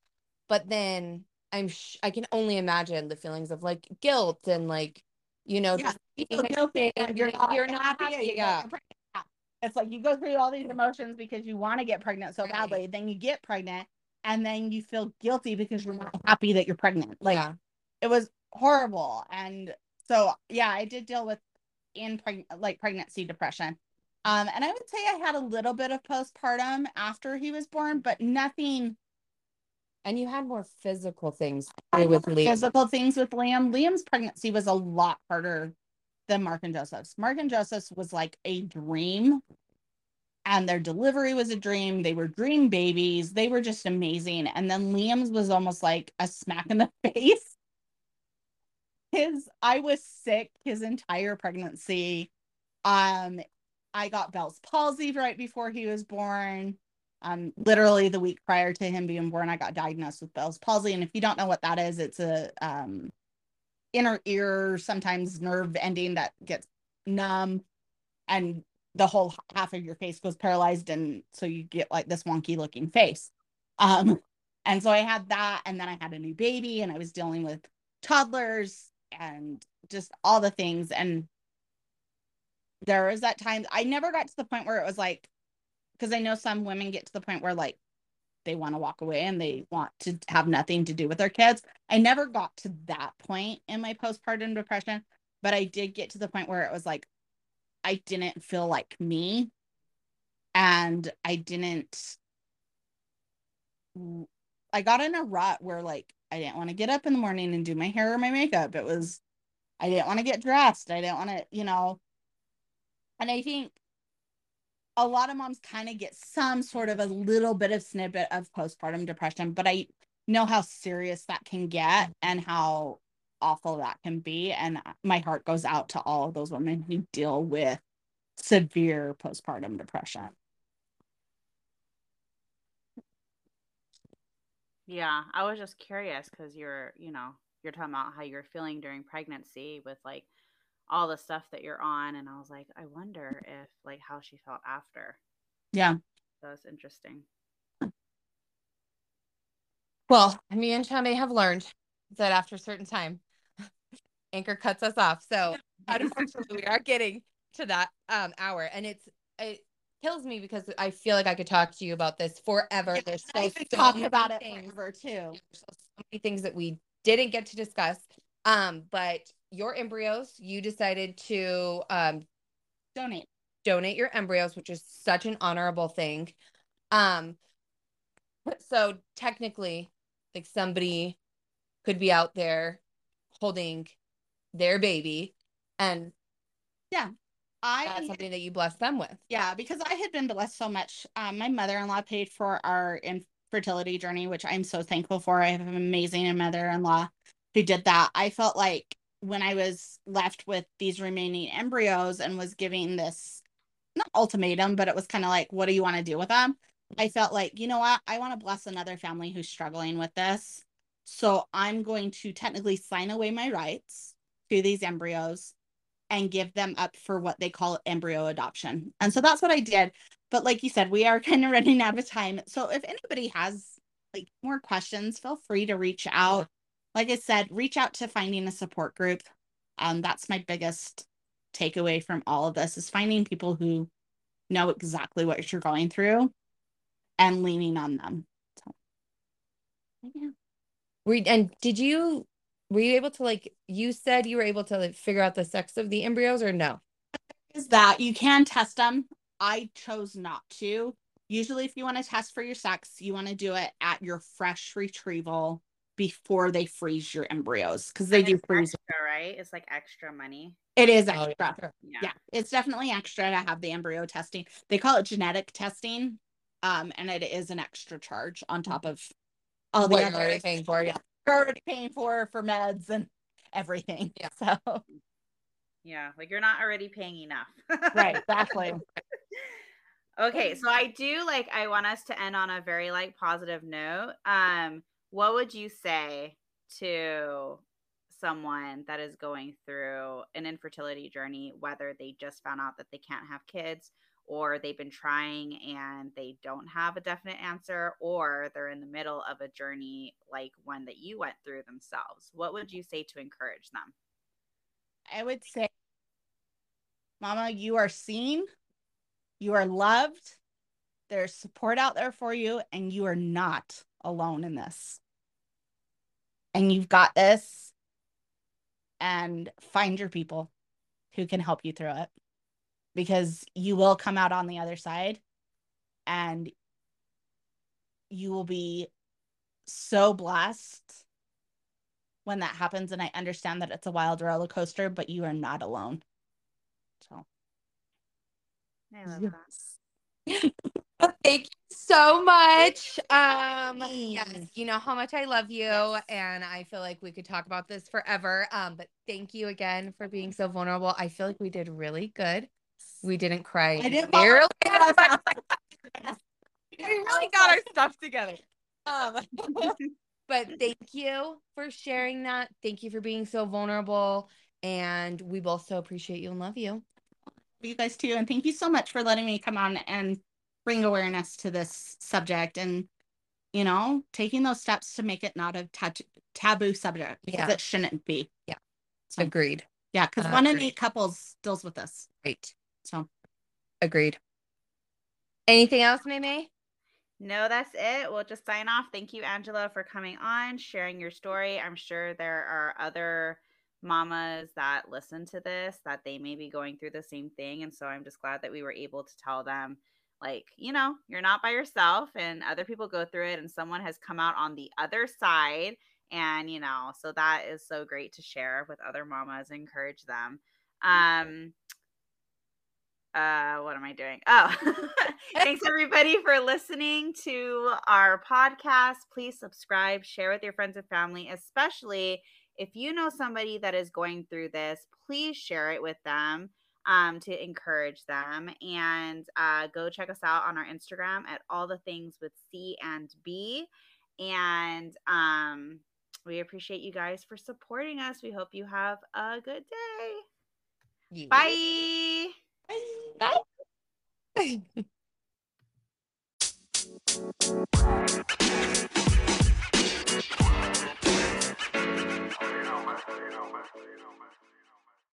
But then I'm sh- I can only imagine the feelings of like guilt and like you know yeah. you feel guilty and you're not, you're not happy. Yeah. It's like you go through all these emotions because you want to get pregnant so right. badly. Then you get pregnant and then you feel guilty because you're not happy that you're pregnant. Like yeah. it was horrible. And so yeah, I did deal with in preg- like pregnancy depression. Um, and I would say I had a little bit of postpartum after he was born, but nothing. And you had more physical things with Liam. Physical things with Liam. Liam's pregnancy was a lot harder than Mark and Joseph's. Mark and Joseph's was like a dream, and their delivery was a dream. They were dream babies. They were just amazing. And then Liam's was almost like a smack in the <laughs> face. His, I was sick his entire pregnancy. Um, I got Bell's palsy right before he was born. Um, literally the week prior to him being born, I got diagnosed with Bell's palsy. And if you don't know what that is, it's a um, inner ear, sometimes nerve ending that gets numb, and the whole half of your face goes paralyzed, and so you get like this wonky looking face. Um, and so I had that, and then I had a new baby, and I was dealing with toddlers and just all the things. And there was that time I never got to the point where it was like because I know some women get to the point where like they want to walk away and they want to have nothing to do with their kids. I never got to that point in my postpartum depression, but I did get to the point where it was like I didn't feel like me and I didn't I got in a rut where like I didn't want to get up in the morning and do my hair or my makeup. It was I didn't want to get dressed. I didn't want to, you know, and I think a lot of moms kind of get some sort of a little bit of snippet of postpartum depression, but I know how serious that can get and how awful that can be. And my heart goes out to all of those women who deal with severe postpartum depression. Yeah, I was just curious because you're, you know, you're talking about how you're feeling during pregnancy with like all the stuff that you're on and i was like i wonder if like how she felt after. Yeah. That was interesting. Well me and Chame have learned that after a certain time <laughs> anchor cuts us off. So <laughs> unfortunately we are getting to that um hour and it's it kills me because i feel like i could talk to you about this forever. Yeah, there's so, so talk about it forever too. So, so many things that we didn't get to discuss. Um but your embryos, you decided to um, donate donate your embryos, which is such an honorable thing. Um, so technically, like somebody could be out there holding their baby and yeah, I That's something that you bless them with. Yeah, because I had been blessed so much. Um, my mother in law paid for our infertility journey, which I'm so thankful for. I have an amazing mother in law who did that. I felt like when I was left with these remaining embryos and was giving this not ultimatum, but it was kind of like, what do you want to do with them? I felt like, you know what? I want to bless another family who's struggling with this. So I'm going to technically sign away my rights to these embryos and give them up for what they call embryo adoption. And so that's what I did. But like you said, we are <laughs> kind of running out of time. So if anybody has like more questions, feel free to reach out. Like I said, reach out to finding a support group. Um, that's my biggest takeaway from all of this is finding people who know exactly what you're going through and leaning on them. So, yeah. Were, and did you were you able to like you said you were able to like, figure out the sex of the embryos or no? Is that you can test them. I chose not to. Usually, if you want to test for your sex, you want to do it at your fresh retrieval before they freeze your embryos because they And do it's freeze. extra, right? It's like extra money. It is Oh, extra. yeah. Yeah. yeah it's definitely extra to have the embryo testing they call it genetic testing um and it is an extra charge on top of all the What you're other already paying for, yeah. you're already paying for for meds and everything Yeah. so Yeah. Like you're not already paying enough. right exactly <laughs> Okay, so I do like I want us to end on a very like positive note. Um, what would you say to someone that is going through an infertility journey, whether they just found out that they can't have kids or they've been trying and they don't have a definite answer, or they're in the middle of a journey like one that you went through themselves? What would you say to encourage them? i would say mama you are seen you are loved there's support out there for you and you are not alone in this and you've got this and find your people who can help you through it because you will come out on the other side and you will be so blessed when that happens and i understand that it's a wild roller coaster but you are not alone so I love Yeah. that. <laughs> Well, thank you so much. Um, yes, you know how much I love you, and I feel like we could talk about this forever. Um, but thank you again for being so vulnerable. I feel like we did really good. We didn't cry. I didn't fall- <laughs> we really got our stuff together. Um, <laughs> but thank you for sharing that. Thank you for being so vulnerable, and we both so appreciate you and love you. you guys too and thank you so much for letting me come on and bring awareness to this subject and you know taking those steps to make it not a tab- taboo subject because Yeah. it shouldn't be So- Agreed. yeah because Uh, one in eight couples deals with this right so Agreed. Anything else, Mimi? No, that's it. We'll just sign off. Thank you, Angela, for coming on, sharing your story. I'm sure there are other mamas that listen to this that they may be going through the same thing. And so I'm just glad that we were able to tell them, like, you know, you're not by yourself and other people go through it and someone has come out on the other side. And, you know, so that is so great to share with other mamas, encourage them. Um, uh what am i doing oh <laughs> thanks everybody for listening to our podcast please subscribe share with your friends and family especially if you know somebody that is going through this please share it with them um, to encourage them. And uh, go check us out on our Instagram at all the things with C and B. And um, we appreciate you guys for supporting us. We hope you have a good day. Yeah. Bye. Bye. Bye. <laughs>